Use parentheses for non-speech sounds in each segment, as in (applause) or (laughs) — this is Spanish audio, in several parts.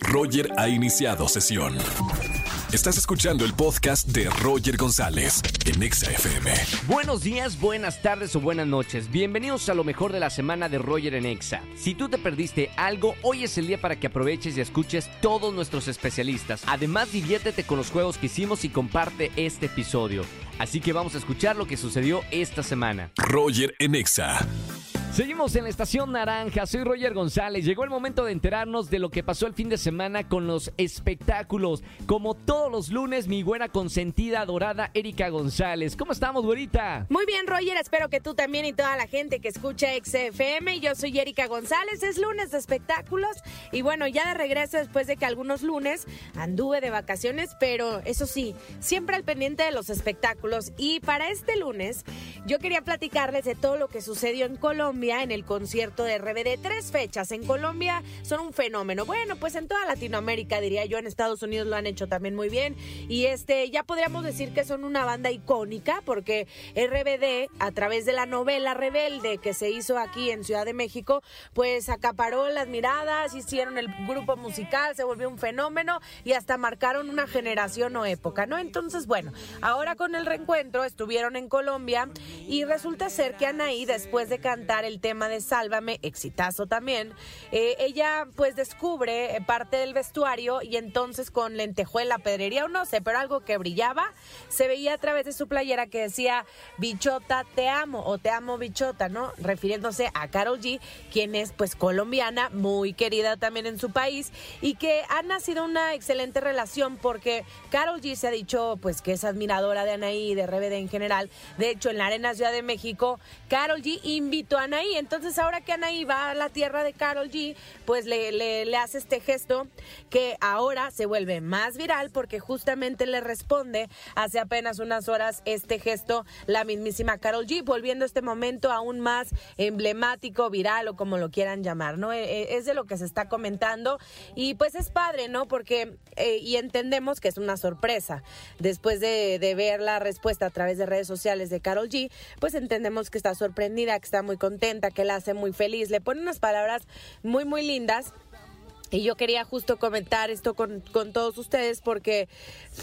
Roger ha iniciado sesión. Estás escuchando el podcast de Roger González en Exa FM. Buenos días, buenas tardes o buenas noches. Bienvenidos a lo mejor de la semana de Roger en Exa. Si tú te perdiste algo, hoy es el día para que aproveches y escuches todos nuestros especialistas. Además, diviértete con los juegos que hicimos y comparte este episodio. Así que vamos a escuchar lo que sucedió esta semana. Roger en Exa. Seguimos en la estación naranja, soy Roger González. Llegó el momento de enterarnos de lo que pasó el fin de semana con los espectáculos. Como todos los lunes, mi buena consentida dorada Erika González. ¿Cómo estamos, güerita? Muy bien, Roger, espero que tú también y toda la gente que escucha XFM. Yo soy Erika González, es lunes de espectáculos y bueno, ya de regreso después de que algunos lunes anduve de vacaciones, pero eso sí, siempre al pendiente de los espectáculos. Y para este lunes, yo quería platicarles de todo lo que sucedió en Colombia en el concierto de RBD. Tres fechas en Colombia son un fenómeno. Bueno, pues en toda Latinoamérica, diría yo, en Estados Unidos lo han hecho también muy bien. Y este, ya podríamos decir que son una banda icónica porque RBD, a través de la novela Rebelde que se hizo aquí en Ciudad de México, pues acaparó las miradas, hicieron el grupo musical, se volvió un fenómeno y hasta marcaron una generación o época, ¿no? Entonces, bueno, ahora con el reencuentro estuvieron en Colombia y resulta ser que Anaí, después de cantar el tema de Sálvame, exitazo también, eh, ella pues descubre parte del vestuario y entonces con lentejuela, pedrería o no sé, pero algo que brillaba, se veía a través de su playera que decía Bichota te amo o te amo Bichota, ¿no? Refiriéndose a Carol G, quien es pues colombiana, muy querida también en su país y que ha nacido una excelente relación porque Carol G se ha dicho pues que es admiradora de Anaí, de RBD en general. De hecho, en la Arena Ciudad de México, Carol G invitó a Anaí entonces ahora que Anaí va a la tierra de Carol G, pues le, le, hace este gesto que ahora se vuelve más viral porque justamente le responde hace apenas unas horas este gesto la mismísima Carol G, volviendo este momento aún más emblemático, viral o como lo quieran llamar, ¿no? E, e, es de lo que se está comentando y pues es padre, ¿no? Porque, eh, y entendemos que es una sorpresa. Después de, de ver la respuesta a través de redes sociales de Carol G, pues entendemos que está sorprendida, que está muy contenta que la hace muy feliz. Le pone unas palabras muy, muy lindas. Y yo quería justo comentar esto con, con, todos ustedes porque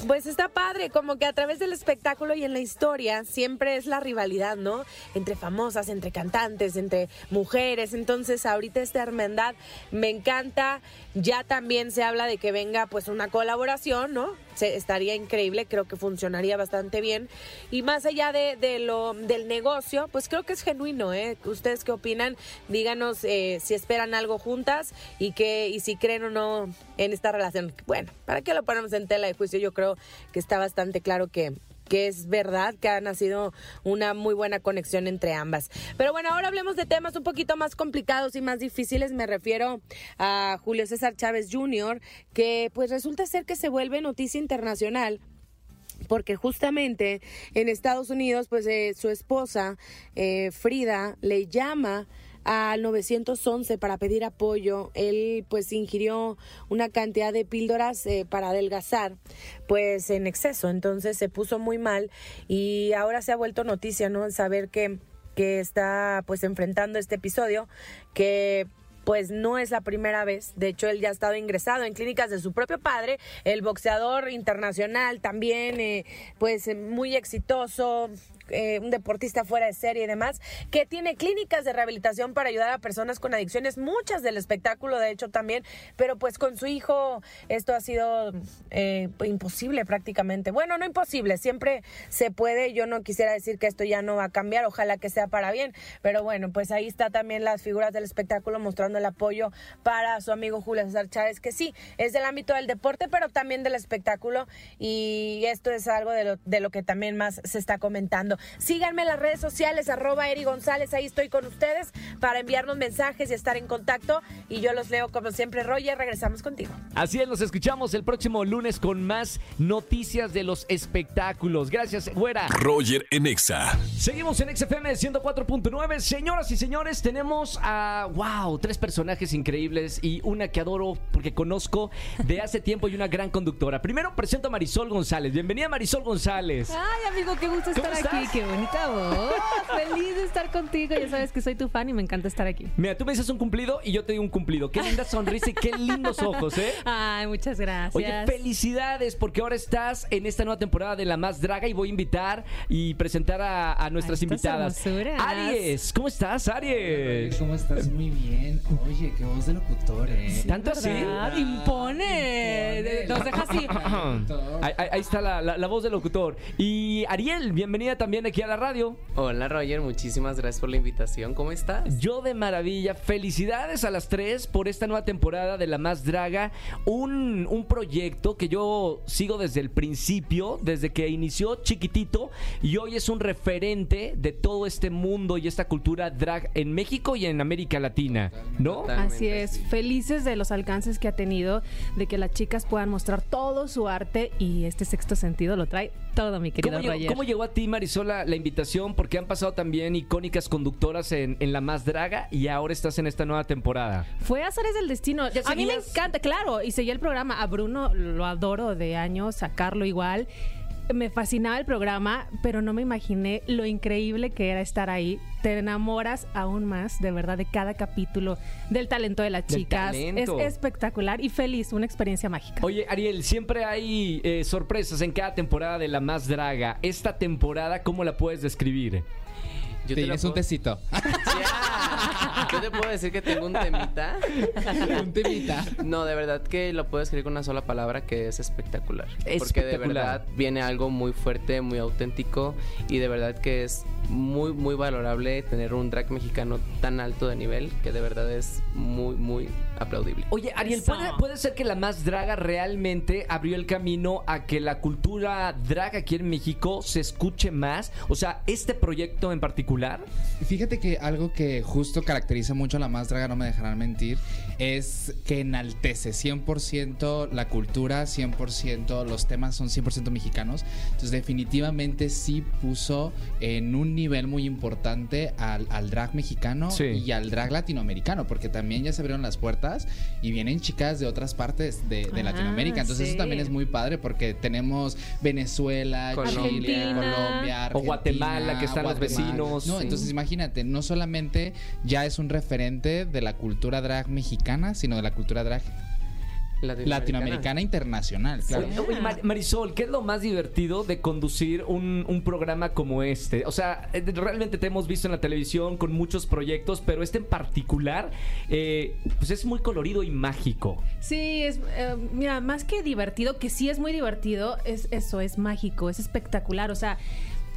pues está padre, como que a través del espectáculo y en la historia siempre es la rivalidad, ¿no? Entre famosas, entre cantantes, entre mujeres. Entonces ahorita esta hermandad me encanta. Ya también se habla de que venga pues una colaboración, ¿no? Se, estaría increíble, creo que funcionaría bastante bien. Y más allá de, de, lo del negocio, pues creo que es genuino, ¿eh? ¿Ustedes qué opinan? Díganos eh, si esperan algo juntas y que y si creen o no en esta relación. Bueno, ¿para qué lo ponemos en tela de juicio? Yo creo que está bastante claro que que es verdad que ha nacido una muy buena conexión entre ambas. Pero bueno, ahora hablemos de temas un poquito más complicados y más difíciles. Me refiero a Julio César Chávez Jr., que pues resulta ser que se vuelve noticia internacional porque justamente en Estados Unidos, pues eh, su esposa, eh, Frida, le llama al 911 para pedir apoyo. Él pues ingirió una cantidad de píldoras eh, para adelgazar, pues en exceso, entonces se puso muy mal y ahora se ha vuelto noticia, ¿no? Saber que que está pues enfrentando este episodio que pues no es la primera vez. De hecho, él ya ha estado ingresado en clínicas de su propio padre, el boxeador internacional también, eh, pues muy exitoso, eh, un deportista fuera de serie y demás, que tiene clínicas de rehabilitación para ayudar a personas con adicciones, muchas del espectáculo, de hecho, también, pero pues con su hijo esto ha sido eh, imposible prácticamente. Bueno, no imposible, siempre se puede, yo no quisiera decir que esto ya no va a cambiar, ojalá que sea para bien, pero bueno, pues ahí está también las figuras del espectáculo mostrando el apoyo para su amigo Julio César Chávez, que sí, es del ámbito del deporte, pero también del espectáculo, y esto es algo de lo, de lo que también más se está comentando. Síganme en las redes sociales, arroba Eri González, ahí estoy con ustedes para enviarnos mensajes y estar en contacto. Y yo los leo como siempre, Roger, regresamos contigo. Así es, nos escuchamos el próximo lunes con más noticias de los espectáculos. Gracias, güera. Roger en Exa. Seguimos en XFM 104.9. Señoras y señores, tenemos a, wow, tres personajes increíbles y una que adoro porque conozco de hace tiempo y una gran conductora. Primero presento a Marisol González. Bienvenida Marisol González. Ay, amigo, qué gusto estar aquí. Qué bonita voz. Feliz de estar contigo. Ya sabes que soy tu fan y me encanta estar aquí. Mira, tú me dices un cumplido y yo te digo un cumplido. Qué linda sonrisa y qué lindos ojos, ¿eh? Ay, muchas gracias. Oye, felicidades porque ahora estás en esta nueva temporada de La Más Draga y voy a invitar y presentar a, a nuestras A estas invitadas. Aries, ¿cómo estás, Aries? ¿Cómo estás? Muy bien. Oye, qué voz de locutor, ¿eh? ¿Tanto así? ¿Verdad? Impone. Impone. Nos deja así. Ahí, ahí- ahí está la, la- la voz del locutor. Y Ariel, bienvenida también aquí a la radio. Hola Roger, muchísimas gracias por la invitación. ¿Cómo estás? Yo de maravilla. Felicidades a las tres por esta nueva temporada de La Más Draga. Un, un proyecto que yo sigo desde el principio, desde que inició chiquitito y hoy es un referente de todo este mundo y esta cultura drag en México y en América Latina, ¿no? Así es, sí. felices de los alcances que ha tenido, de que las chicas puedan mostrar todo su arte y este sexto sentido lo trae todo, mi querido ¿Cómo llegó, Roger. cómo llegó a ti, Marisol, la, la invitación? Porque han pasado también icónicas conductoras en, en La Más Draga y ahora estás en esta nueva temporada. Fue Azares del Destino. ¿Ya A mí me encanta, claro, y seguía el programa. A Bruno lo adoro de años, sacarlo igual. Me fascinaba el programa, pero no me imaginé lo increíble que era estar ahí. Te enamoras aún más, de verdad, de cada capítulo, del talento de las Del chicas. talento. Es espectacular y feliz, una experiencia mágica. Oye, Ariel, siempre hay eh, sorpresas en cada temporada de La Más Draga. Esta temporada, ¿cómo la puedes describir? Yo te un tecito. Yo te puedo decir que tengo un temita. (laughs) un temita. No, de verdad que lo puedo escribir con una sola palabra que es espectacular. Porque de verdad viene algo muy fuerte, muy auténtico y de verdad que es muy, muy valorable tener un drag mexicano tan alto de nivel que de verdad es muy, muy aplaudible. Oye, Ariel. ¿puede, puede ser que La Más Draga realmente abrió el camino a que la cultura drag aquí en México se escuche más? O sea, este proyecto en particular. Fíjate que algo que justo caracteriza mucho a la más draga, no me dejarán mentir, es que enaltece 100% la cultura, 100% los temas son 100% mexicanos. Entonces definitivamente sí puso en un nivel muy importante al, al drag mexicano Sí. y al drag latinoamericano, porque también ya se abrieron las puertas y vienen chicas de otras partes de, de Ah, Latinoamérica. Entonces sí. eso también es muy padre porque tenemos Venezuela, Colombia. Chile, Argentina. Colombia, O Argentina, Guatemala, que están los Guatemala. vecinos. No, Sí. entonces imagínate, no solamente ya es un referente de la cultura drag mexicana, sino de la cultura drag latinoamericana internacional, claro. Oye, oye, Mar- Marisol, ¿qué es lo más divertido de conducir un, un programa como este? O sea, eh, realmente te hemos visto en la televisión con muchos proyectos, pero este en particular, eh, pues es muy colorido y mágico. Sí, es, eh, mira, más que divertido, que sí es muy divertido, es eso, es mágico, es espectacular. O sea,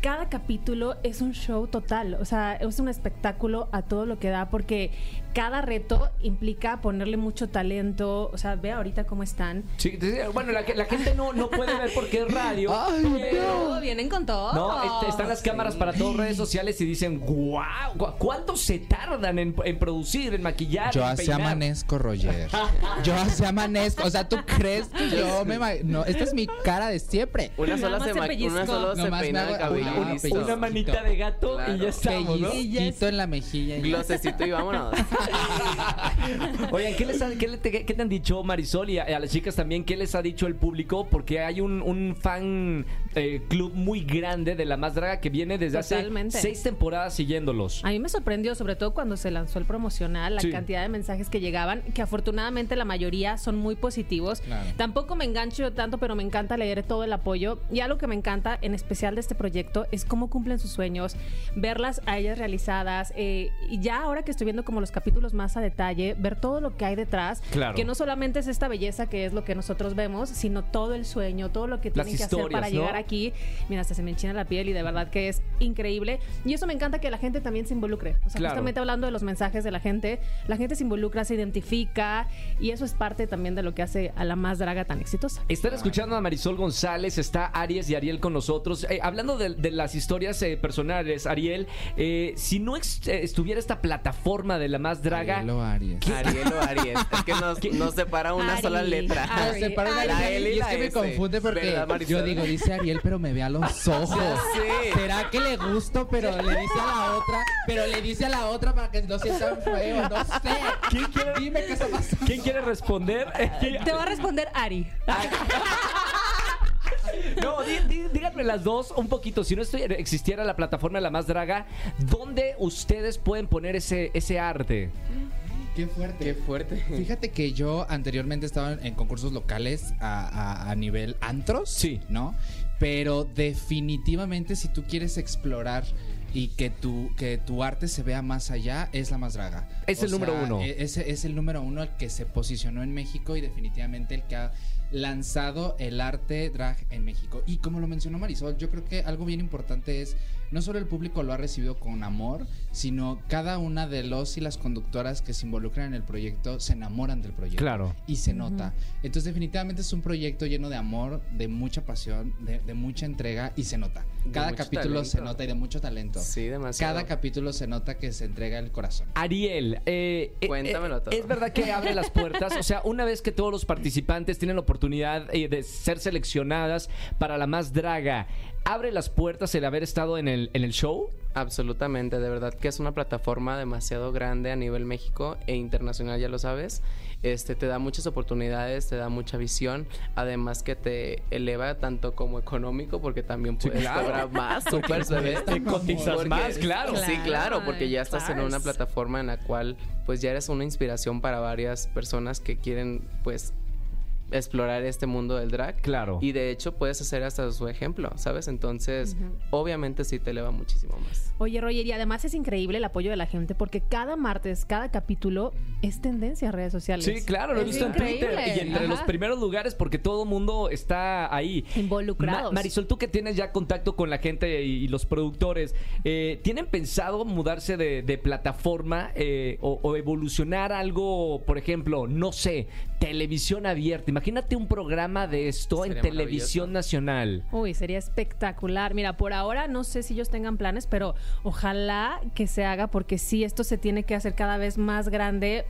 cada capítulo es un show total, o sea, es un espectáculo a todo lo que da, porque cada reto implica ponerle mucho talento. O sea, ve ahorita cómo están. Sí, bueno, la, la gente no, no puede ver porque es radio. (laughs) Pero vienen con todo. No, este, están las cámaras para todas redes sociales y dicen, wow, ¿cuánto se tardan en, en producir, en maquillar? Yo en así peinar?" amanezco, Roger. (laughs) Yo así amanezco. O sea, ¿tú crees que yo me... No, esta es mi cara de siempre. Una sola se, una sola se peina el cabello Ah, y. Una manita de gato y ya estamos, ¿no? Pellizquito en la mejilla. y- Glosecito y vámonos. (laughs) Oigan, ¿qué, les han- qué le- qué te han dicho Marisol y a, a las chicas también? ¿Qué les ha dicho el público? Porque hay un, un fan eh, club muy grande de La Más Draga que viene desde Totalmente. hace seis temporadas siguiéndolos. A mí me sorprendió, sobre todo cuando se lanzó el promocional, la Sí. cantidad de mensajes que llegaban, que afortunadamente la mayoría son muy positivos. Claro. Tampoco me engancho yo tanto, pero me encanta leer todo el apoyo. Y algo que me encanta, en especial de este proyecto, es cómo cumplen sus sueños, verlas a ellas realizadas. eh, y ya ahora que estoy viendo como los capítulos más a detalle, ver todo lo que hay detrás, Claro. que no solamente es esta belleza que es lo que nosotros vemos, sino todo el sueño, todo lo que tienen que hacer para ¿no? llegar aquí. Mira, hasta se me enchina la piel y de verdad que es increíble. Y eso me encanta que la gente también se involucre. O sea, Claro. justamente hablando de los mensajes de la gente, la gente se involucra, se identifica y eso es parte también de lo que hace a la más draga tan exitosa. Están escuchando a Marisol González, está Aries y Ariel con nosotros. Eh, hablando de, de las historias eh, personales, Ariel, eh, si no ex- estuviera esta plataforma de La Más Draga, Ariel o Aries. Ariel o Aries. Es que nos, nos separa una Ari. sola letra. Ari. Se separa una Ari. La L y y es la que me confunde porque yo digo, dice Ariel, pero me ve a los (laughs) ojos. ¿Será que le gusto, pero le dice a la otra, pero le dice a la otra para que no sientan feo? No sé. ¿Quién quiere- Dime qué está pasando. ¿quién quiere responder? (laughs) Te va a responder Ari. (laughs) No, dí- dí- díganme las dos un poquito. Si no estoy- existiera la plataforma de La Más Draga, ¿dónde ustedes pueden poner ese, ese arte? Qué fuerte. Qué fuerte. Fíjate que yo anteriormente estaba en, en concursos locales a, a- a nivel antros. Sí. ¿No? Pero definitivamente si tú quieres explorar y que tu, que tu arte se vea más allá, es la más draga. Es el número uno. e- Es, es el número uno el que se posicionó en México y definitivamente el que ha lanzado el arte drag en México. Y como lo mencionó Marisol, yo creo que algo bien importante es, no solo el público lo ha recibido con amor, sino cada una de los y las conductoras que se involucran en el proyecto se enamoran del proyecto. Claro. Y se nota. Entonces definitivamente es un proyecto lleno de amor, de mucha pasión, de, de mucha entrega y se nota. Cada capítulo se nota y de mucho talento. Sí, demasiado. Cada capítulo se nota que se entrega el corazón. Ariel, eh, eh, Cuéntamelo eh, todo. ¿Es verdad que abre las puertas? O sea, una vez que todos los participantes tienen la oportunidad eh, de ser seleccionadas para la más draga, ¿abre las puertas el haber estado en el, en el show? Absolutamente, de verdad que es una plataforma demasiado grande a nivel México e internacional, ya lo sabes. Este te da muchas oportunidades, te da mucha visión, además que te eleva tanto como económico porque también Sí, puedes claro. cobrar más, (laughs) ve. Te cotizas Porque- más, claro. Sí, claro, porque ya estás en una plataforma en la cual pues ya eres una inspiración para varias personas que quieren pues explorar este mundo del drag. Claro. Y de hecho puedes hacer hasta su ejemplo, ¿sabes? Entonces, obviamente sí te eleva muchísimo más. Oye, Roger, y además es increíble el apoyo de la gente porque cada martes, cada capítulo es tendencia en redes sociales. Sí, claro, lo he visto en Twitter y entre los primeros lugares porque todo el mundo está ahí. Involucrados. Ma- Marisol, tú que tienes ya contacto con la gente y, y los productores, eh, ¿tienen pensado mudarse de, de plataforma eh, o, o evolucionar algo, por ejemplo, no sé, televisión abierta? Imagínate un programa de esto en televisión nacional. Uy, sería espectacular. Mira, por ahora no sé si ellos tengan planes, pero ojalá que se haga porque sí, esto se tiene que hacer cada vez más grande.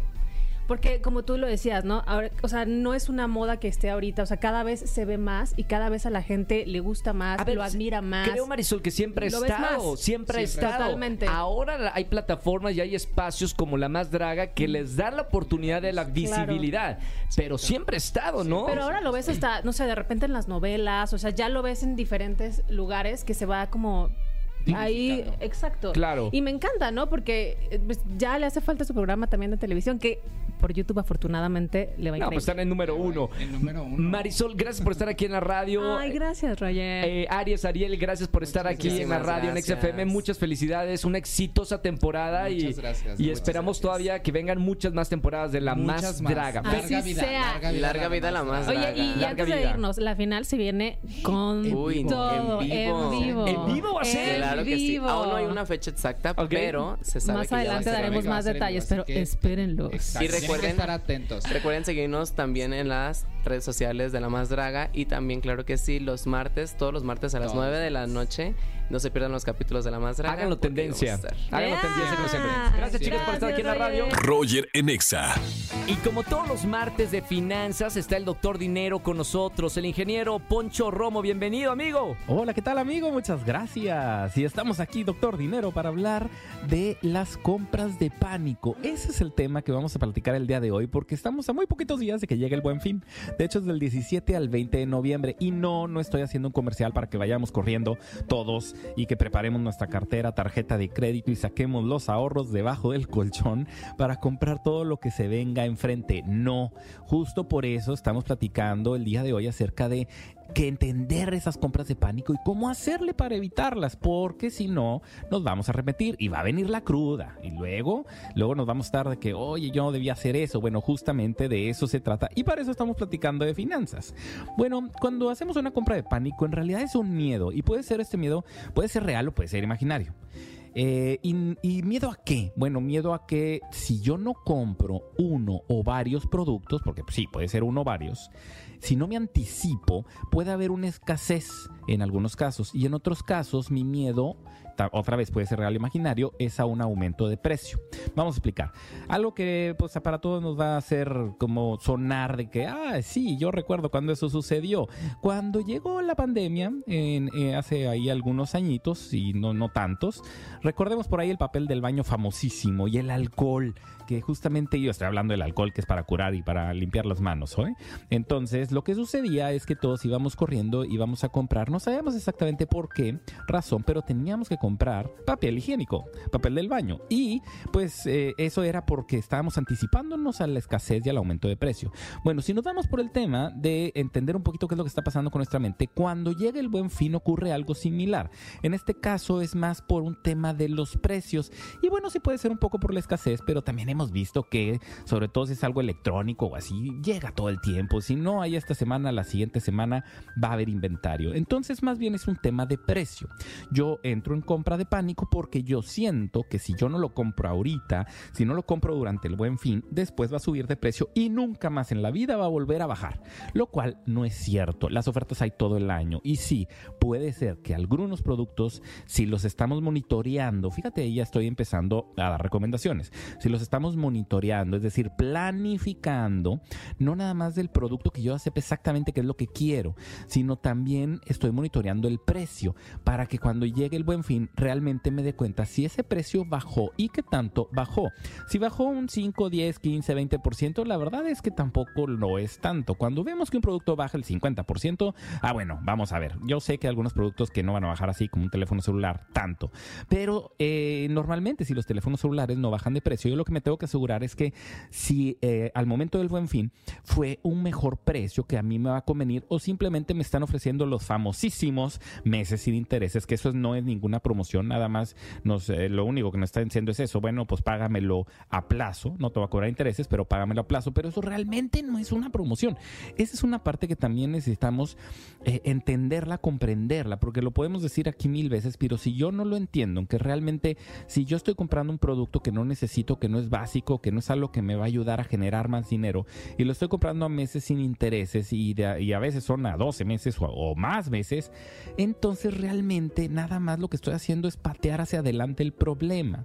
Porque como tú lo decías, ¿no? Ahora, o sea, no es una moda que esté ahorita, o sea, cada vez se ve más y cada vez a la gente le gusta más, ver, lo admira más. Creo, Marisol, que siempre ha estado. Siempre ha estado. Totalmente. Ahora hay plataformas y hay espacios como la más draga que les dan la oportunidad de la visibilidad. Pero siempre ha estado, ¿no? Pero ahora lo ves hasta, no sé, de repente en las novelas, o sea, ya lo ves en diferentes lugares que se va como ahí, exacto. Claro. Y me encanta, ¿no? Porque eh, pues, ya le hace falta su programa también de televisión, que por YouTube afortunadamente le va No, pues están en número uno. El número uno. Marisol, gracias por estar aquí en la radio. Ay, gracias, Roger. Eh, Aries, Ariel, gracias por estar aquí en la gracias. radio en XFM. Muchas felicidades, una exitosa temporada y, Muchas gracias, y muchas esperamos gracias. todavía que vengan muchas más temporadas de la Muchas más, más. draga. Así Larga vida, sea. larga vida, Larga vida la más Oye, draga. y, y Larga antes de irnos, la final se viene con Uy, en todo, en vivo. vivo. ¿En vivo va a ser? En Claro que sí. Aún no hay una fecha exacta, pero se sabe Más que ya va a adelante en daremos más a en detalles, pero. Exacto. Y Que recuerden- estar atentos. Recuerden seguirnos también en las redes sociales de La Más Draga y también, claro que sí, los martes, todos los martes a las Todos 9 de la noche. No se pierdan los capítulos de La Más Draga. Háganlo tendencia. Háganlo Yeah. tendencia como siempre. Gracias, chicos, por estar aquí en la Gracias, radio. Roger. Roger en Exa. Y como todos los martes de finanzas, está el doctor Dinero con nosotros, el ingeniero Poncho Romo. Bienvenido, amigo. Hola, ¿qué tal amigo? Muchas gracias. Y estamos aquí, doctor Dinero, para hablar de las compras de pánico. Ese es el tema que vamos a platicar el día de hoy porque estamos a muy poquitos días de que llegue el buen fin. De hecho, es del 17 al 20 de noviembre. Y no, no estoy haciendo un comercial para que vayamos corriendo todos y que preparemos nuestra cartera, tarjeta de crédito y saquemos los ahorros debajo del colchón para comprar todo lo que se venga enfrente. No, justo por eso estamos platicando el día de hoy acerca de que entender esas compras de pánico y cómo hacerle para evitarlas, porque si no, nos vamos a repetir y va a venir la cruda. Y luego, luego nos vamos a estar de que, oye, yo no debía hacer eso. Bueno, justamente de eso se trata y para eso estamos platicando de finanzas. Bueno, cuando hacemos una compra de pánico, en realidad es un miedo y puede ser este miedo, puede ser real o puede ser imaginario. Eh, y, miedo a qué? Bueno, miedo a que si yo no compro uno o varios productos, porque sí, puede ser uno o varios, si no me anticipo, puede haber una escasez en algunos casos. Y en otros casos mi miedo otra vez puede ser real o imaginario, es a un aumento de precio. Vamos a explicar. Algo que pues para todos nos va a hacer como sonar de que, ah, sí, yo recuerdo cuando eso sucedió. Cuando llegó la pandemia, en, eh, hace ahí algunos añitos, y no, no tantos, recordemos por ahí el papel del baño famosísimo y el alcohol, que justamente yo estoy hablando del alcohol que es para curar y para limpiar las manos, ¿eh? Entonces, lo que sucedía es que todos íbamos corriendo, íbamos a comprar, no sabíamos exactamente por qué razón, pero teníamos que comprar papel higiénico, papel del baño. Y pues eh, eso era porque estábamos anticipándonos a la escasez y al aumento de precio. Bueno, si nos vamos por el tema de entender un poquito qué es lo que está pasando con nuestra mente, cuando llega el buen fin ocurre algo similar. En este caso es más por un tema de los precios. Y bueno, sí puede ser un poco por la escasez, pero también hemos visto que, sobre todo si es algo electrónico o así, llega todo el tiempo. Si no hay esta semana, la siguiente semana va a haber inventario. Entonces, más bien es un tema de precio. Yo entro en compra de pánico porque yo siento que si yo no lo compro ahorita, si no lo compro durante el buen fin, después va a subir de precio y nunca más en la vida va a volver a bajar. Lo cual no es cierto. Las ofertas hay todo el año. Y sí, puede ser que algunos productos, si los estamos monitoreando, fíjate, ya estoy empezando a dar recomendaciones. Si los estamos monitoreando, es decir, planificando, no nada más del producto que yo sepa exactamente qué es lo que quiero, sino también estoy monitoreando el precio para que cuando llegue el buen fin realmente me dé cuenta si ese precio bajó y qué tanto bajó. Si bajó un 5, 10, 15, 20%, la verdad es que tampoco lo es tanto. Cuando vemos que un producto baja el 50%, ah bueno, vamos a ver. Yo sé que hay algunos productos que no van a bajar así como un teléfono celular tanto, pero eh, normalmente si los teléfonos celulares no bajan de precio, yo lo que me tengo que asegurar es que si eh, al momento del buen fin fue un mejor precio que a mí me va a convenir o simplemente me están ofreciendo los famosísimos meses sin intereses, que eso no es ninguna promoción, nada más nos, eh, lo único que nos están diciendo es eso, bueno, pues págamelo a plazo, no te va a cobrar intereses, pero págamelo a plazo, pero eso realmente no es una promoción. Esa es una parte que también necesitamos eh, entenderla, comprenderla, porque lo podemos decir aquí mil veces, pero si yo no lo entiendo, que realmente si yo estoy comprando un producto que no necesito, que no es básico, que no es algo que me va a ayudar a generar más dinero, y lo estoy comprando a meses sin intereses y, de- y a veces son a 12 meses o, o más meses, entonces realmente nada más lo que estoy haciendo es patear hacia adelante el problema.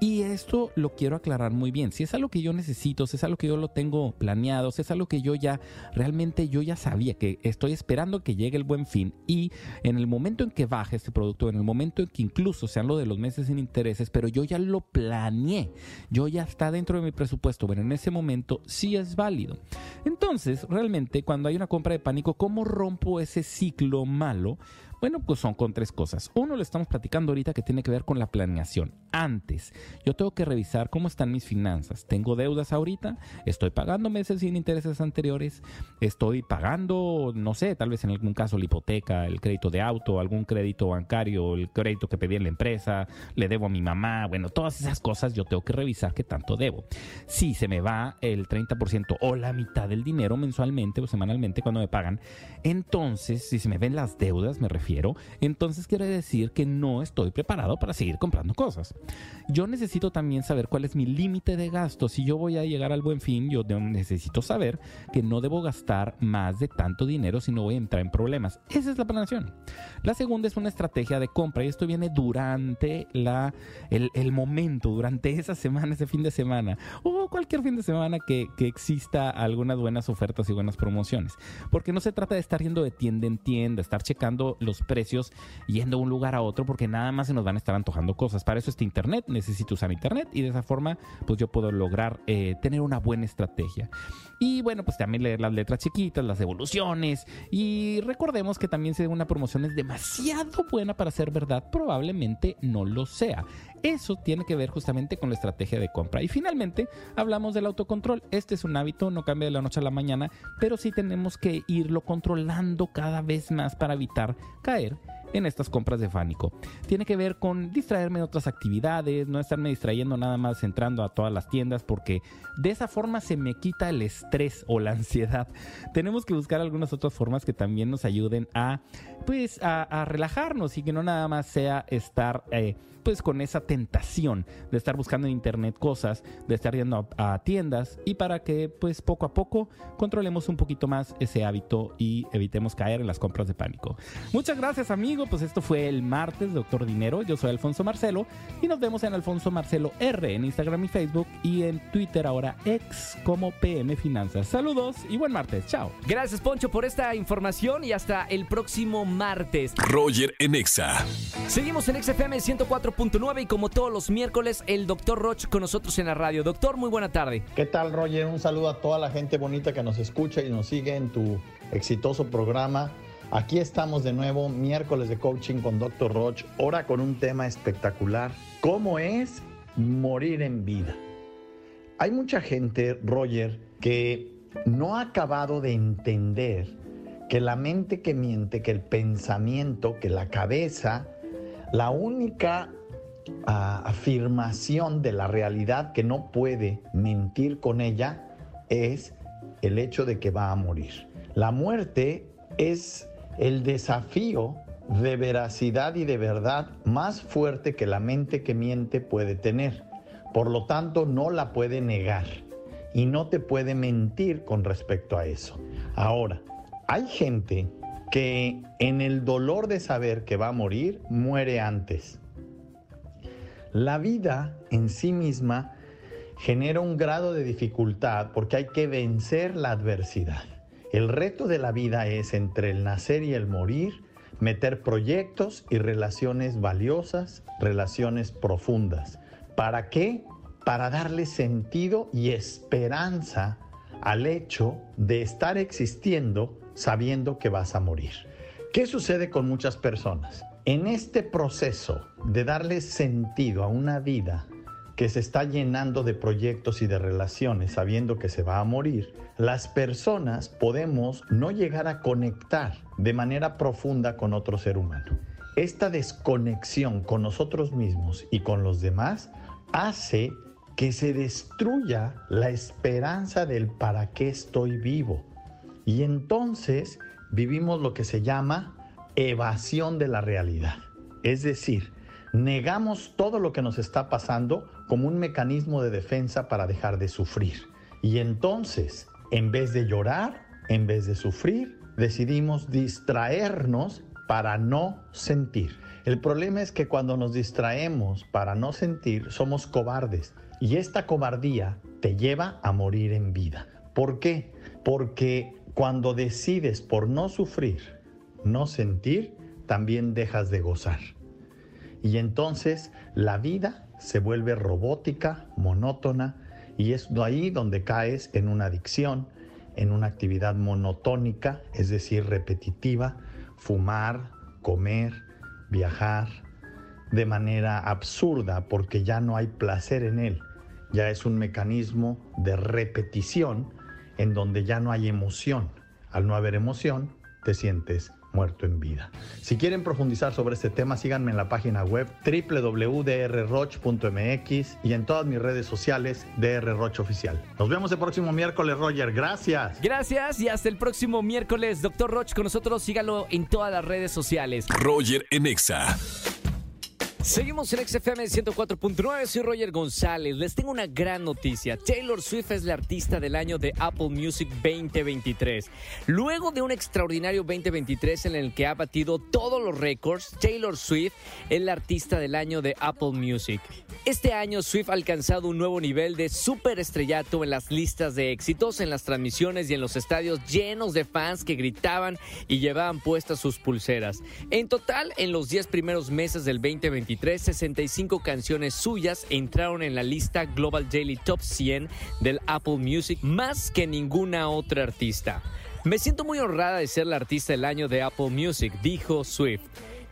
Y esto lo quiero aclarar muy bien. Si es algo que yo necesito, si es algo que yo lo tengo planeado, si es algo que yo ya realmente yo ya sabía que estoy esperando que llegue el buen fin y en el momento en que baje este producto, en el momento en que incluso sean lo de los meses sin intereses, pero yo ya lo planeé, yo ya está dentro de mi presupuesto, bueno, en ese momento sí es válido. Entonces, realmente cuando hay una compra de pánico, ¿cómo rompo ese ciclo malo? Bueno, pues son con tres cosas. Uno lo estamos platicando ahorita que tiene que ver con la planeación. Antes, yo tengo que revisar cómo están mis finanzas. ¿Tengo deudas ahorita? ¿Estoy pagando meses sin intereses anteriores? ¿Estoy pagando, no sé, tal vez en algún caso la hipoteca, el crédito de auto, algún crédito bancario, el crédito que pedí en la empresa, le debo a mi mamá? Bueno, todas esas cosas yo tengo que revisar qué tanto debo. Si se me va el 30% o la mitad del dinero mensualmente o semanalmente cuando me pagan, entonces, si se me ven las deudas, me refiero, entonces quiere decir que no estoy preparado para seguir comprando cosas. Yo necesito también saber cuál es mi límite de gasto. Si yo voy a llegar al buen fin, yo necesito saber que no debo gastar más de tanto dinero si no voy a entrar en problemas. Esa es la planeación. La segunda es una estrategia de compra y esto viene durante la, el, el momento, durante esa semana, ese fin de semana o cualquier fin de semana que, que exista algunas buenas ofertas y buenas promociones. Porque no se trata de estar yendo de tienda en tienda, estar checando los precios yendo de un lugar a otro porque nada más se nos van a estar antojando cosas. Para eso está internet, necesito usar internet y de esa forma pues yo puedo lograr eh, tener una buena estrategia. Y bueno, pues también leer las letras chiquitas, las evoluciones y recordemos que también si una promoción es demasiado buena para ser verdad, probablemente no lo sea. Eso tiene que ver justamente con la estrategia de compra. Y finalmente hablamos del autocontrol. Este es un hábito, no cambia de la noche a la mañana, pero sí tenemos que irlo controlando cada vez más para evitar caer en estas compras de pánico. Tiene que ver con distraerme en otras actividades, no estarme distrayendo nada más entrando a todas las tiendas porque de esa forma se me quita el estrés o la ansiedad. (laughs) Tenemos que buscar algunas otras formas que también nos ayuden a pues a, a relajarnos y que no nada más sea estar eh, pues con esa tentación de estar buscando en internet cosas, de estar yendo a, a tiendas y para que pues poco a poco controlemos un poquito más ese hábito y evitemos caer en las compras de pánico. Muchas gracias amigos conmigo, pues esto fue el martes, doctor Dinero. Yo soy Alfonso Marcelo y nos vemos en Alfonso Marcelo R en Instagram y Facebook y en Twitter ahora ex como PM Finanzas. Saludos y buen martes. Chao. Gracias, Poncho, por esta información y hasta el próximo martes. Roger en Exa. Seguimos en XFM 104.9 y como todos los miércoles, el doctor Roch con nosotros en la radio. Doctor, muy buena tarde. ¿Qué tal, Roger? Un saludo a toda la gente bonita que nos escucha y nos sigue en tu exitoso programa. Aquí estamos de nuevo, miércoles de coaching con Dr. Roch, ahora con un tema espectacular. ¿Cómo es morir en vida? Hay mucha gente, Roger, que no ha acabado de entender que la mente que miente, que el pensamiento, que la cabeza, la única ah, afirmación de la realidad que no puede mentir con ella es el hecho de que va a morir. La muerte es el desafío de veracidad y de verdad más fuerte que la mente que miente puede tener. Por lo tanto, no la puede negar y no te puede mentir con respecto a eso. Ahora, hay gente que en el dolor de saber que va a morir, muere antes. La vida en sí misma genera un grado de dificultad porque hay que vencer la adversidad. El reto de la vida es entre el nacer y el morir, meter proyectos y relaciones valiosas, relaciones profundas. ¿Para qué? Para darle sentido y esperanza al hecho de estar existiendo sabiendo que vas a morir. ¿Qué sucede con muchas personas? En este proceso de darle sentido a una vida que se está llenando de proyectos y de relaciones sabiendo que se va a morir, las personas podemos no llegar a conectar de manera profunda con otro ser humano. Esta desconexión con nosotros mismos y con los demás hace que se destruya la esperanza del para qué estoy vivo. Y entonces vivimos lo que se llama evasión de la realidad. Es decir, negamos todo lo que nos está pasando como un mecanismo de defensa para dejar de sufrir. Y entonces, en vez de llorar, en vez de sufrir, decidimos distraernos para no sentir. El problema es que cuando nos distraemos para no sentir, somos cobardes. Y esta cobardía te lleva a morir en vida. ¿Por qué? Porque cuando decides por no sufrir, no sentir, también dejas de gozar. Y entonces la vida se vuelve robótica, monótona, y es ahí donde caes en una adicción, en una actividad monotónica, es decir, repetitiva, fumar, comer, viajar, de manera absurda, porque ya no hay placer en él, ya es un mecanismo de repetición en donde ya no hay emoción. Al no haber emoción, te sientes muerto en vida. Si quieren profundizar sobre este tema, síganme en la página web www.drroch.mx y en todas mis redes sociales drroch oficial. Nos vemos el próximo miércoles, Roger. Gracias. Gracias y hasta el próximo miércoles, doctor Roch con nosotros. Sígalo en todas las redes sociales. Roger en Exa. Seguimos en XFM 104.9, soy Roger González. Les tengo una gran noticia. Taylor Swift es la artista del año de Apple Music 2023. Luego de un extraordinario 2023 en el que ha batido todos los récords, Taylor Swift es la artista del año de Apple Music. Este año Swift ha alcanzado un nuevo nivel de superestrellato en las listas de éxitos, en las transmisiones y en los estadios llenos de fans que gritaban y llevaban puestas sus pulseras. En total, en los 10 primeros meses del 2023, 65 canciones suyas entraron en la lista Global Daily Top 100 del Apple Music, más que ninguna otra artista. Me siento muy honrada de ser la artista del año de Apple Music, dijo Swift.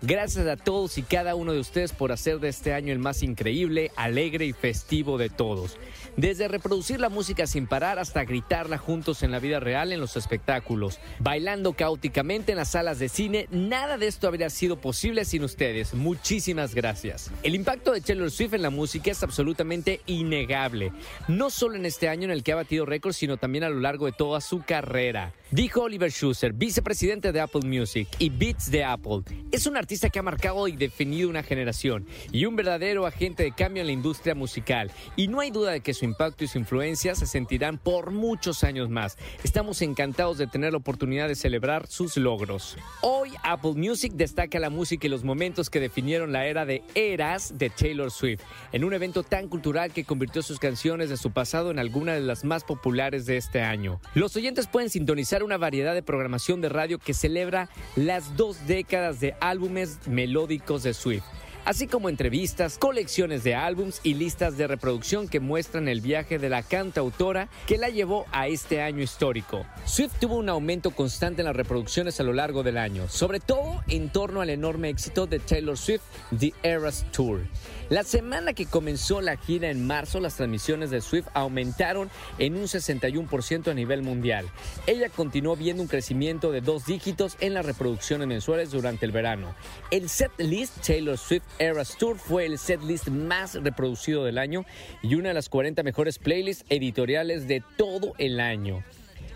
Gracias a todos y cada uno de ustedes por hacer de este año el más increíble, alegre y festivo de todos. Desde reproducir la música sin parar hasta gritarla juntos en la vida real en los espectáculos, bailando caóticamente en las salas de cine, nada de esto habría sido posible sin ustedes. Muchísimas gracias. El impacto de Taylor Swift en la música es absolutamente innegable, no solo en este año en el que ha batido récords, sino también a lo largo de toda su carrera. Dijo Oliver Schuster, vicepresidente de Apple Music y Beats de Apple. Es un artista que ha marcado y definido una generación y un verdadero agente de cambio en la industria musical. Y no hay duda de que su impacto y su influencia se sentirán por muchos años más. Estamos encantados de tener la oportunidad de celebrar sus logros. Hoy Apple Music destaca la música y los momentos que definieron la era de eras de Taylor Swift, en un evento tan cultural que convirtió sus canciones de su pasado en algunas de las más populares de este año. Los oyentes pueden sintonizar una variedad de programación de radio que celebra las dos décadas de álbumes melódicos de Swift así como entrevistas, colecciones de álbums y listas de reproducción que muestran el viaje de la cantautora que la llevó a este año histórico. Swift tuvo un aumento constante en las reproducciones a lo largo del año, sobre todo en torno al enorme éxito de Taylor Swift, The Eras Tour. La semana que comenzó la gira en marzo, las transmisiones de Swift aumentaron en un 61% a nivel mundial. Ella continuó viendo un crecimiento de dos dígitos en las reproducciones mensuales durante el verano. El set list Taylor Swift Eras Tour fue el set list más reproducido del año y una de las 40 mejores playlists editoriales de todo el año.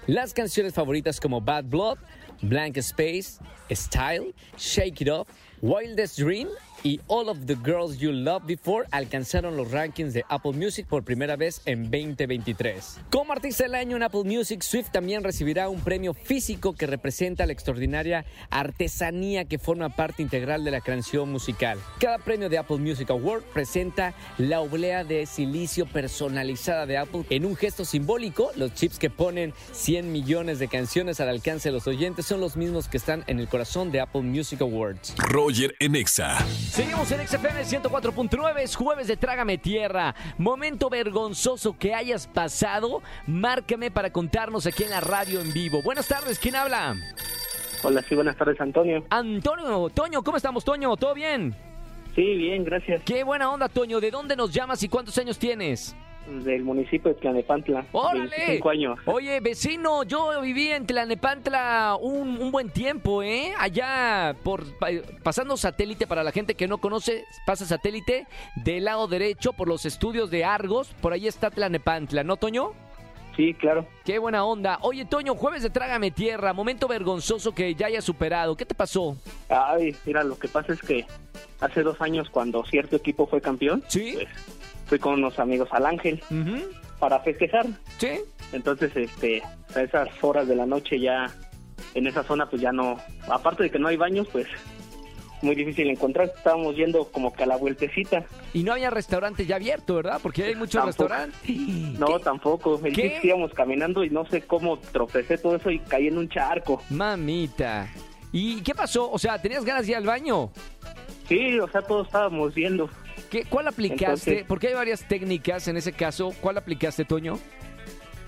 Las canciones favoritas como Bad Blood, Blank Space, Style, Shake It Off, Wildest Dream y All of the Girls You Loved Before alcanzaron los rankings de Apple Music por primera vez en 2023. Como artista del año en Apple Music, Swift también recibirá un premio físico que representa la extraordinaria artesanía que forma parte integral de la canción musical. Cada premio de Apple Music Award presenta la oblea de silicio personalizada de Apple en un gesto simbólico. Los chips que ponen 100 millones de canciones al alcance de los oyentes son los mismos que están en el corazón de Apple Music Awards. Roger Enexa. Seguimos en XFM 104.9, es jueves de Trágame Tierra. Momento vergonzoso que hayas pasado, márcame para contarnos aquí en la radio en vivo. Buenas tardes, ¿quién habla? Hola, sí, buenas tardes, Antonio. Antonio, Toño, ¿cómo estamos, Toño? ¿Todo bien? Sí, bien, gracias. Qué buena onda, Toño. ¿De dónde nos llamas y cuántos años tienes? Del municipio de Tlanepantla. ¡Órale! 25 años. Oye, vecino, yo viví en Tlanepantla un, un buen tiempo, ¿eh? Allá, por pa- pasando satélite, para la gente que no conoce, pasa satélite del lado derecho por los estudios de Argos. Por ahí está Tlanepantla, ¿no, Toño? Sí, claro. Qué buena onda. Oye, Toño, jueves de Trágame Tierra, momento vergonzoso que ya hayas superado. ¿Qué te pasó? Ay, mira, lo que pasa es que hace dos años cuando cierto equipo fue campeón, ¿Sí? pues fui con unos amigos al Ángel para festejar. ¿Sí? Entonces, este, a esas horas de la noche ya en esa zona pues ya no, aparte de que no hay baños, pues muy difícil encontrar. Estábamos yendo como que a la vueltecita. Y no había restaurante ya abierto, ¿verdad? Porque hay muchos Tampoco. restaurantes. (gasps) No, tampoco. El ¿Qué? íbamos caminando y no sé cómo tropecé todo eso y caí en un charco. Mamita. ¿Y qué pasó? O sea, ¿tenías ganas de ir al baño? Sí, o sea, todos estábamos viendo. ¿Qué, ¿Cuál aplicaste? Entonces- Porque hay varias técnicas en ese caso. ¿Cuál aplicaste, Toño?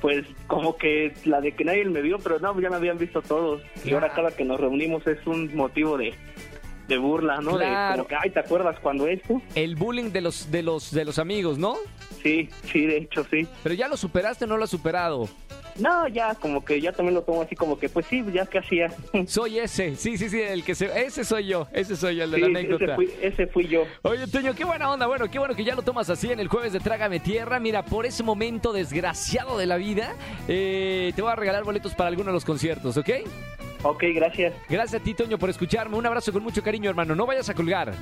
Pues como que la de que nadie me vio, pero no, ya me habían visto todos. Y ahora cada que nos reunimos es un motivo de, de burla, ¿no? Claro. De como que, ay, ¿te acuerdas cuando esto? El bullying de los, de los, de los amigos, ¿no? Sí, sí, de hecho, sí. Pero ya lo superaste o no lo has superado. No, ya como que ya también lo tomo así como que, pues sí, ya que hacía. (laughs) Soy ese. Sí, sí, sí, el que se... Ese soy yo. Ese soy yo, el de Sí, la ese anécdota. fui, ese fui yo. Oye, Toño, qué buena onda. Bueno, qué bueno que ya lo tomas así en el jueves de Trágame Tierra. Mira, por ese momento desgraciado de la vida, eh, te voy a regalar boletos para alguno de los conciertos, ¿ok? Ok, gracias. Gracias a ti, Toño, por escucharme. Un abrazo con mucho cariño, hermano. No vayas a colgar.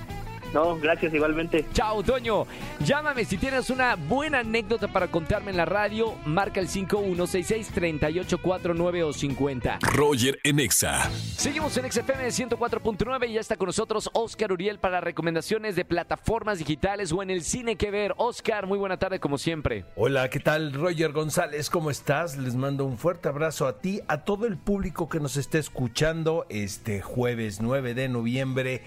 No, gracias igualmente. Chao, Toño. Llámame si tienes una buena anécdota para contarme en la radio. Marca el 5166-3849 o 50. Roger Enexa. Seguimos en XFM 104.9 y ya está con nosotros Oscar Uriel para recomendaciones de plataformas digitales o en el cine que ver. Oscar, muy buena tarde como siempre. Hola, ¿qué tal? Roger González, ¿cómo estás? Les mando un fuerte abrazo a ti, a todo el público que nos esté escuchando este jueves 9 de noviembre.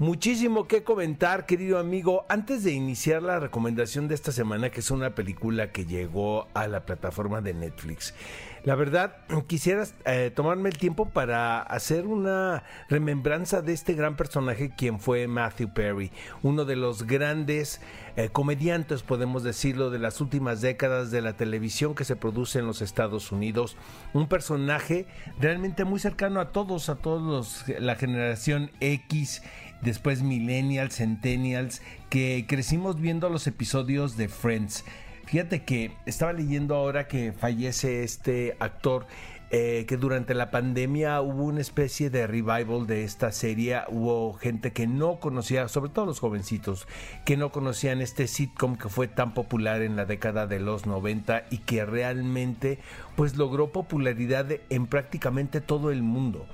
Muchísimo que comentar, querido amigo. Antes de iniciar la recomendación de esta semana, que es una película que llegó a la plataforma de Netflix. La verdad, quisiera eh, tomarme el tiempo para hacer una remembranza de este gran personaje, quien fue Matthew Perry, uno de los grandes eh, comediantes, podemos decirlo, de las últimas décadas de la televisión que se produce en los Estados Unidos. Un personaje realmente muy cercano a todos, a todos los, la generación X después millennials, centennials, que crecimos viendo los episodios de Friends. Fíjate que estaba leyendo ahora que fallece este actor eh, que durante la pandemia hubo una especie de revival de esta serie. Hubo gente que no conocía, sobre todo los jovencitos, que no conocían este sitcom que fue tan popular en la década de los 90 y que realmente pues logró popularidad en prácticamente todo el mundo.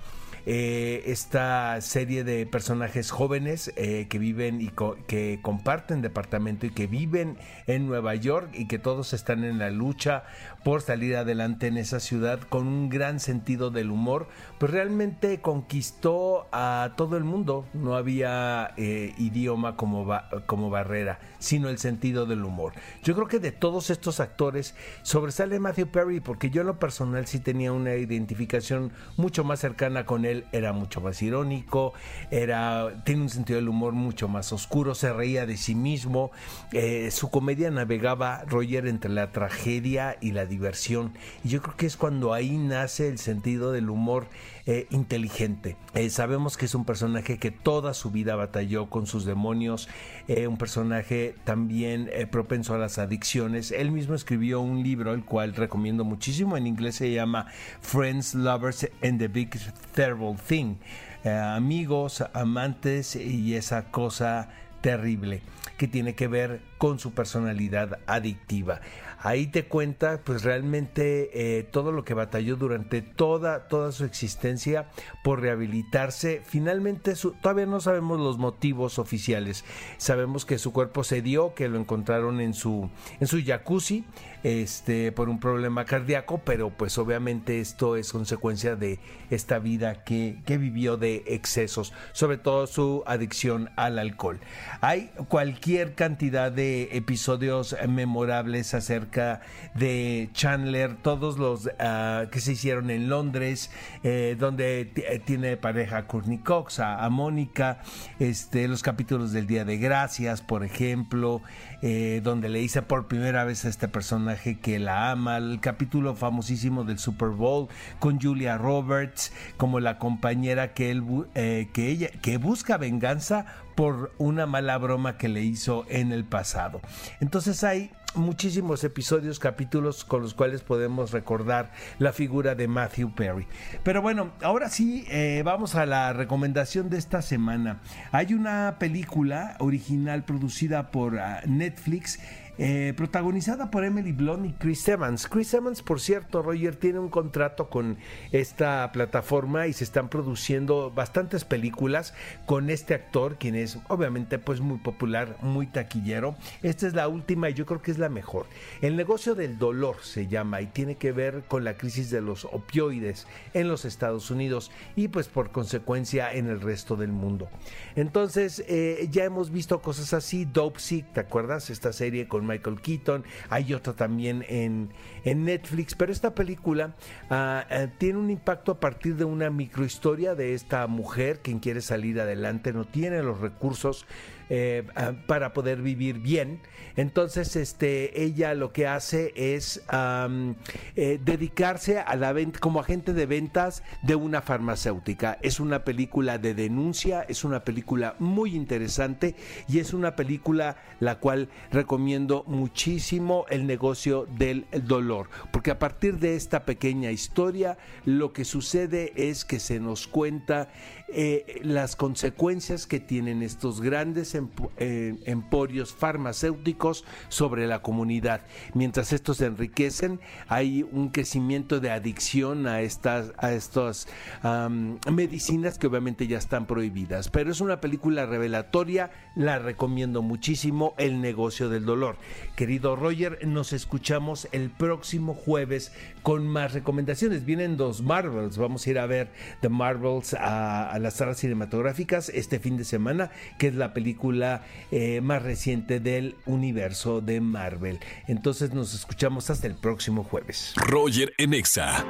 Eh, esta serie de personajes jóvenes eh, que viven y que comparten departamento y que viven en Nueva York y que todos están en la lucha por salir adelante en esa ciudad con un gran sentido del humor, pues realmente conquistó a todo el mundo. No había eh, idioma como, como barrera, sino el sentido del humor. Yo creo que de todos estos actores sobresale Matthew Perry porque yo en lo personal sí tenía una identificación mucho más cercana con él, era mucho más irónico, era tiene un sentido del humor mucho más oscuro, se reía de sí mismo, eh, su comedia navegaba Roger entre la tragedia y la diversión. Y yo creo que es cuando ahí nace el sentido del humor eh, inteligente. Eh, sabemos que es un personaje que toda su vida batalló con sus demonios, eh, un personaje también propenso a las adicciones. Él mismo escribió un libro, el cual recomiendo muchísimo. En inglés se llama Friends, Lovers and the Big Terrible Thing. amigos, amantes y esa cosa terrible que tiene que ver con su personalidad adictiva ahí te cuenta pues realmente eh, todo lo que batalló durante toda, toda su existencia por rehabilitarse. Finalmente todavía no sabemos los motivos oficiales. Sabemos que su cuerpo se dio, que lo encontraron en su, en su jacuzzi este, por un problema cardíaco, pero pues obviamente esto es consecuencia de esta vida que, que vivió de excesos, sobre todo su adicción al alcohol. Hay cualquier cantidad de episodios memorables acerca de Chandler, todos los ah, que se hicieron en Londres, eh, donde eh, tiene pareja a Courtney Cox, a, Mónica, este, los capítulos del Día de Gracias, por ejemplo, eh, donde le dice por primera vez a este personaje que la ama, el capítulo famosísimo del Super Bowl con Julia Roberts como la compañera que él que ella que busca venganza por una mala broma que le hizo en el pasado. Entonces hay muchísimos episodios, capítulos con los cuales podemos recordar la figura de Matthew Perry. Pero bueno, ahora sí, eh, vamos a la recomendación de esta semana. Hay una película original producida por ah, Netflix eh, protagonizada por Emily Blunt y Chris Evans. Chris Evans, por cierto, Roger tiene un contrato con esta plataforma y se están produciendo bastantes películas con este actor, quien es obviamente pues muy popular, muy taquillero. Esta es la última y yo creo que es la mejor. El negocio del dolor se llama y tiene que ver con la crisis de los opioides en los Estados Unidos y pues por consecuencia en el resto del mundo. Entonces eh, ya hemos visto cosas así, Dope Sick, ¿te acuerdas? Esta serie con Michael Keaton, hay otra también en, Netflix, pero esta película ah, eh, tiene un impacto a partir de una microhistoria de esta mujer quien quiere salir adelante, no tiene los recursos eh, ah, para poder vivir bien. Entonces, este, ella lo que hace es eh, dedicarse a la venta como agente de ventas de una farmacéutica. Es una película de denuncia, es una película muy interesante y es una película la cual recomiendo muchísimo el negocio del dolor, porque a partir de esta pequeña historia lo que sucede es que se nos cuenta eh, las consecuencias que tienen estos grandes eh, emporios farmacéuticos sobre la comunidad. Mientras estos se enriquecen, hay un crecimiento de adicción a estas, a estas medicinas que obviamente ya están prohibidas. Pero es una película revelatoria, la recomiendo muchísimo, El negocio del dolor. Querido Roger, nos escuchamos el próximo jueves con más recomendaciones. Vienen dos Marvels, vamos a ir a ver The Marvels a las salas cinematográficas este fin de semana, que es la película eh, más reciente del universo de Marvel. Entonces nos escuchamos hasta el próximo jueves. Roger Enexa.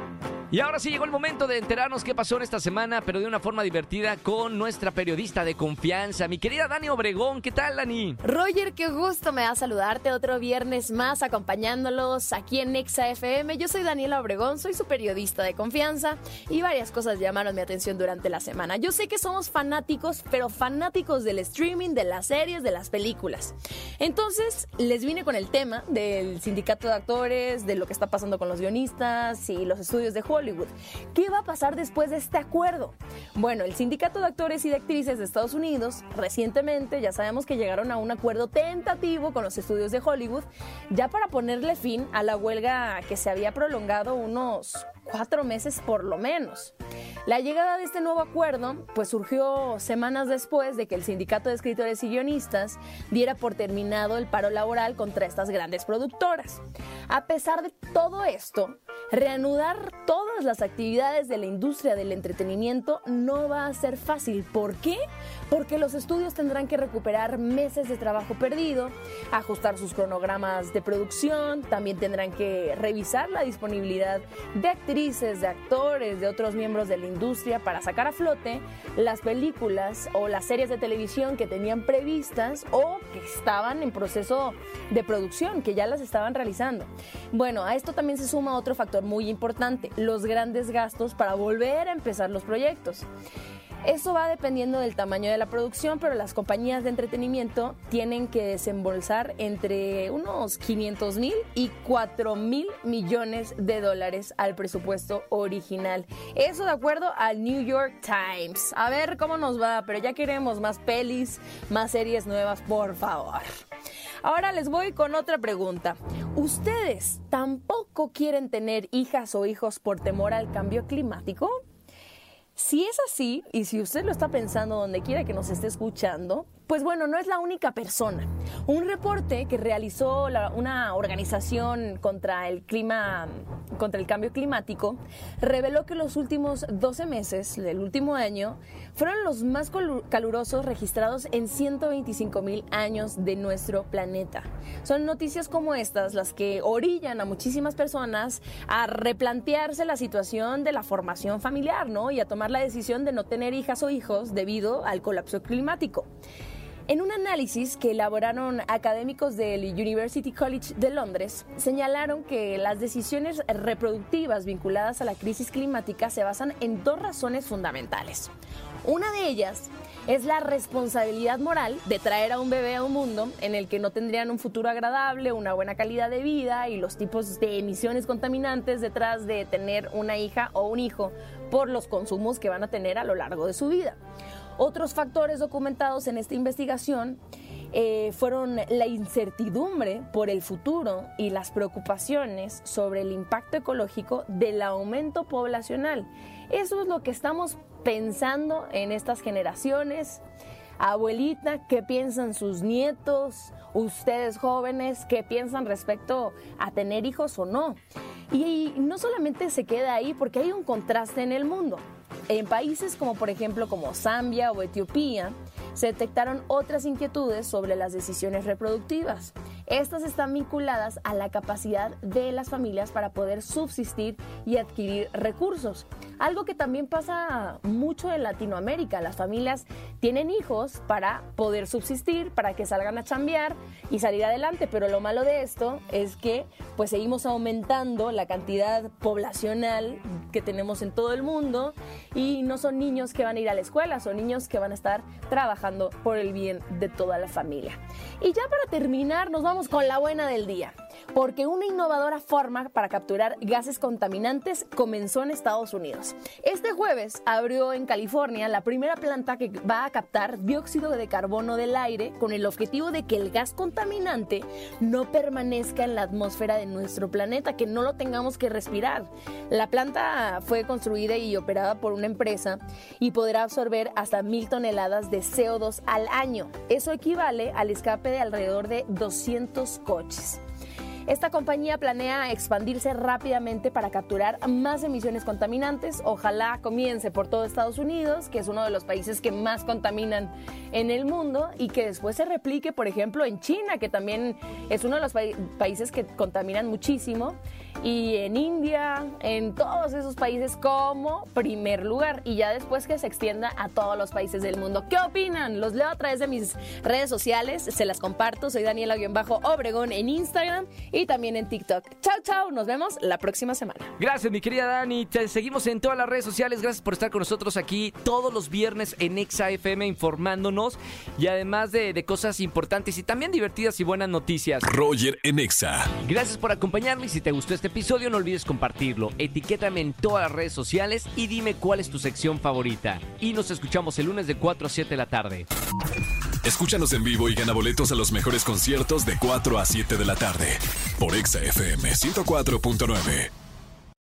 Y ahora sí llegó el momento de enterarnos qué pasó en esta semana, pero de una forma divertida con nuestra periodista de confianza, mi querida Dani Obregón. ¿Qué tal, Dani? Roger, qué gusto me da saludarte otro viernes más acompañándolos aquí en Nexa FM. Yo soy Daniela Obregón, soy su periodista de confianza y varias cosas llamaron mi atención durante la semana. Yo sé que somos fanáticos, pero fanáticos del streaming, de las series, de las películas. Entonces, les vine con el tema del sindicato de actores, de lo que está pasando con los guionistas y los estudios de Hollywood. ¿Qué va a pasar después de este acuerdo? Bueno, el sindicato de actores y de actrices de Estados Unidos recientemente ya sabemos que llegaron a un acuerdo tentativo con los estudios de Hollywood ya para ponerle fin a la huelga que se había prolongado unos cuatro meses por lo menos. La llegada de este nuevo acuerdo pues surgió semanas después de que el sindicato de escritores y guionistas diera por terminado el paro laboral contra estas grandes productoras. A pesar de todo esto, reanudar todas las actividades de la industria del entretenimiento no va a ser fácil. ¿Por qué? Porque los estudios tendrán que recuperar meses de trabajo perdido, ajustar sus cronogramas de producción, también tendrán que revisar la disponibilidad de actrices, de actores, de otros miembros de la industria para sacar a flote las películas o las series de televisión que tenían previstas o que estaban en proceso de producción, que ya las estaban realizando. Bueno, a esto también se suma otro factor muy importante, los grandes gastos para volver a empezar los proyectos. Eso va dependiendo del tamaño de la producción, pero las compañías de entretenimiento tienen que desembolsar entre unos 500 mil y 4 mil millones de dólares al presupuesto original. Eso de acuerdo al New York Times. A ver cómo nos va, pero ya queremos más pelis, más series nuevas, por favor. Ahora les voy con otra pregunta. ¿Ustedes tampoco quieren tener hijas o hijos por temor al cambio climático? Si es así, y si usted lo está pensando donde quiera que nos esté escuchando, pues bueno, no es la única persona. Un reporte que realizó una organización contra el clima, contra el cambio climático, reveló que los últimos 12 meses del último año fueron los más calurosos registrados en 125 mil años de nuestro planeta. Son noticias como estas las que orillan a muchísimas personas a replantearse la situación de la formación familiar, ¿no? Y a tomar la decisión de no tener hijas o hijos debido al colapso climático. En un análisis que elaboraron académicos del University College de Londres, señalaron que las decisiones reproductivas vinculadas a la crisis climática se basan en dos razones fundamentales. Una de ellas es la responsabilidad moral de traer a un bebé a un mundo en el que no tendrían un futuro agradable, una buena calidad de vida y los tipos de emisiones contaminantes detrás de tener una hija o un hijo por los consumos que van a tener a lo largo de su vida. Otros factores documentados en esta investigación eh, fueron la incertidumbre por el futuro y las preocupaciones sobre el impacto ecológico del aumento poblacional. Eso es lo que estamos pensando en estas generaciones. Abuelita, ¿qué piensan sus nietos? Ustedes jóvenes, ¿qué piensan respecto a tener hijos o no? Y no solamente se queda ahí porque hay un contraste en el mundo. En países como por ejemplo como Zambia o Etiopía, se detectaron otras inquietudes sobre las decisiones reproductivas. Estas están vinculadas a la capacidad de las familias para poder subsistir y adquirir recursos. Algo que también pasa mucho en Latinoamérica. Las familias tienen hijos para poder subsistir, para que salgan a chambear y salir adelante. Pero lo malo de esto es que pues seguimos aumentando la cantidad poblacional que tenemos en todo el mundo y no son niños que van a ir a la escuela, son niños que van a estar trabajando por el bien de toda la familia. Y ya para terminar, nos vamos con la buena del día porque una innovadora forma para capturar gases contaminantes comenzó en Estados Unidos. Este jueves abrió en California la primera planta que va a captar dióxido de carbono del aire con el objetivo de que el gas contaminante no permanezca en la atmósfera de nuestro planeta, que no lo tengamos que respirar. La planta fue construida y operada por una empresa y podrá absorber hasta mil toneladas de CO2 al año. Eso equivale al escape de alrededor de 200 coches. Esta compañía planea expandirse rápidamente para capturar más emisiones contaminantes. Ojalá comience por todo Estados Unidos, que es uno de los países que más contaminan en el mundo, y que después se replique, por ejemplo, en China, que también es uno de los países que contaminan muchísimo, y en India, en todos esos países como primer lugar, y ya después que se extienda a todos los países del mundo. ¿Qué opinan? Los leo a través de mis redes sociales, se las comparto. Soy Daniela-Obregón en Instagram y también en TikTok. Chao, chao. Nos vemos la próxima semana. Gracias, mi querida Dani. Te seguimos en todas las redes sociales. Gracias por estar con nosotros aquí todos los viernes en Exa FM informándonos y además de, de cosas importantes y también divertidas y buenas noticias. Roger en Exa. Gracias por acompañarme y si te gustó este episodio no olvides compartirlo. Etiquétame en todas las redes sociales y dime cuál es tu sección favorita. Y nos escuchamos el lunes de 4 a 7 de la tarde. Escúchanos en vivo y gana boletos a los mejores conciertos de 4 a 7 de la tarde por Exa FM 104.9.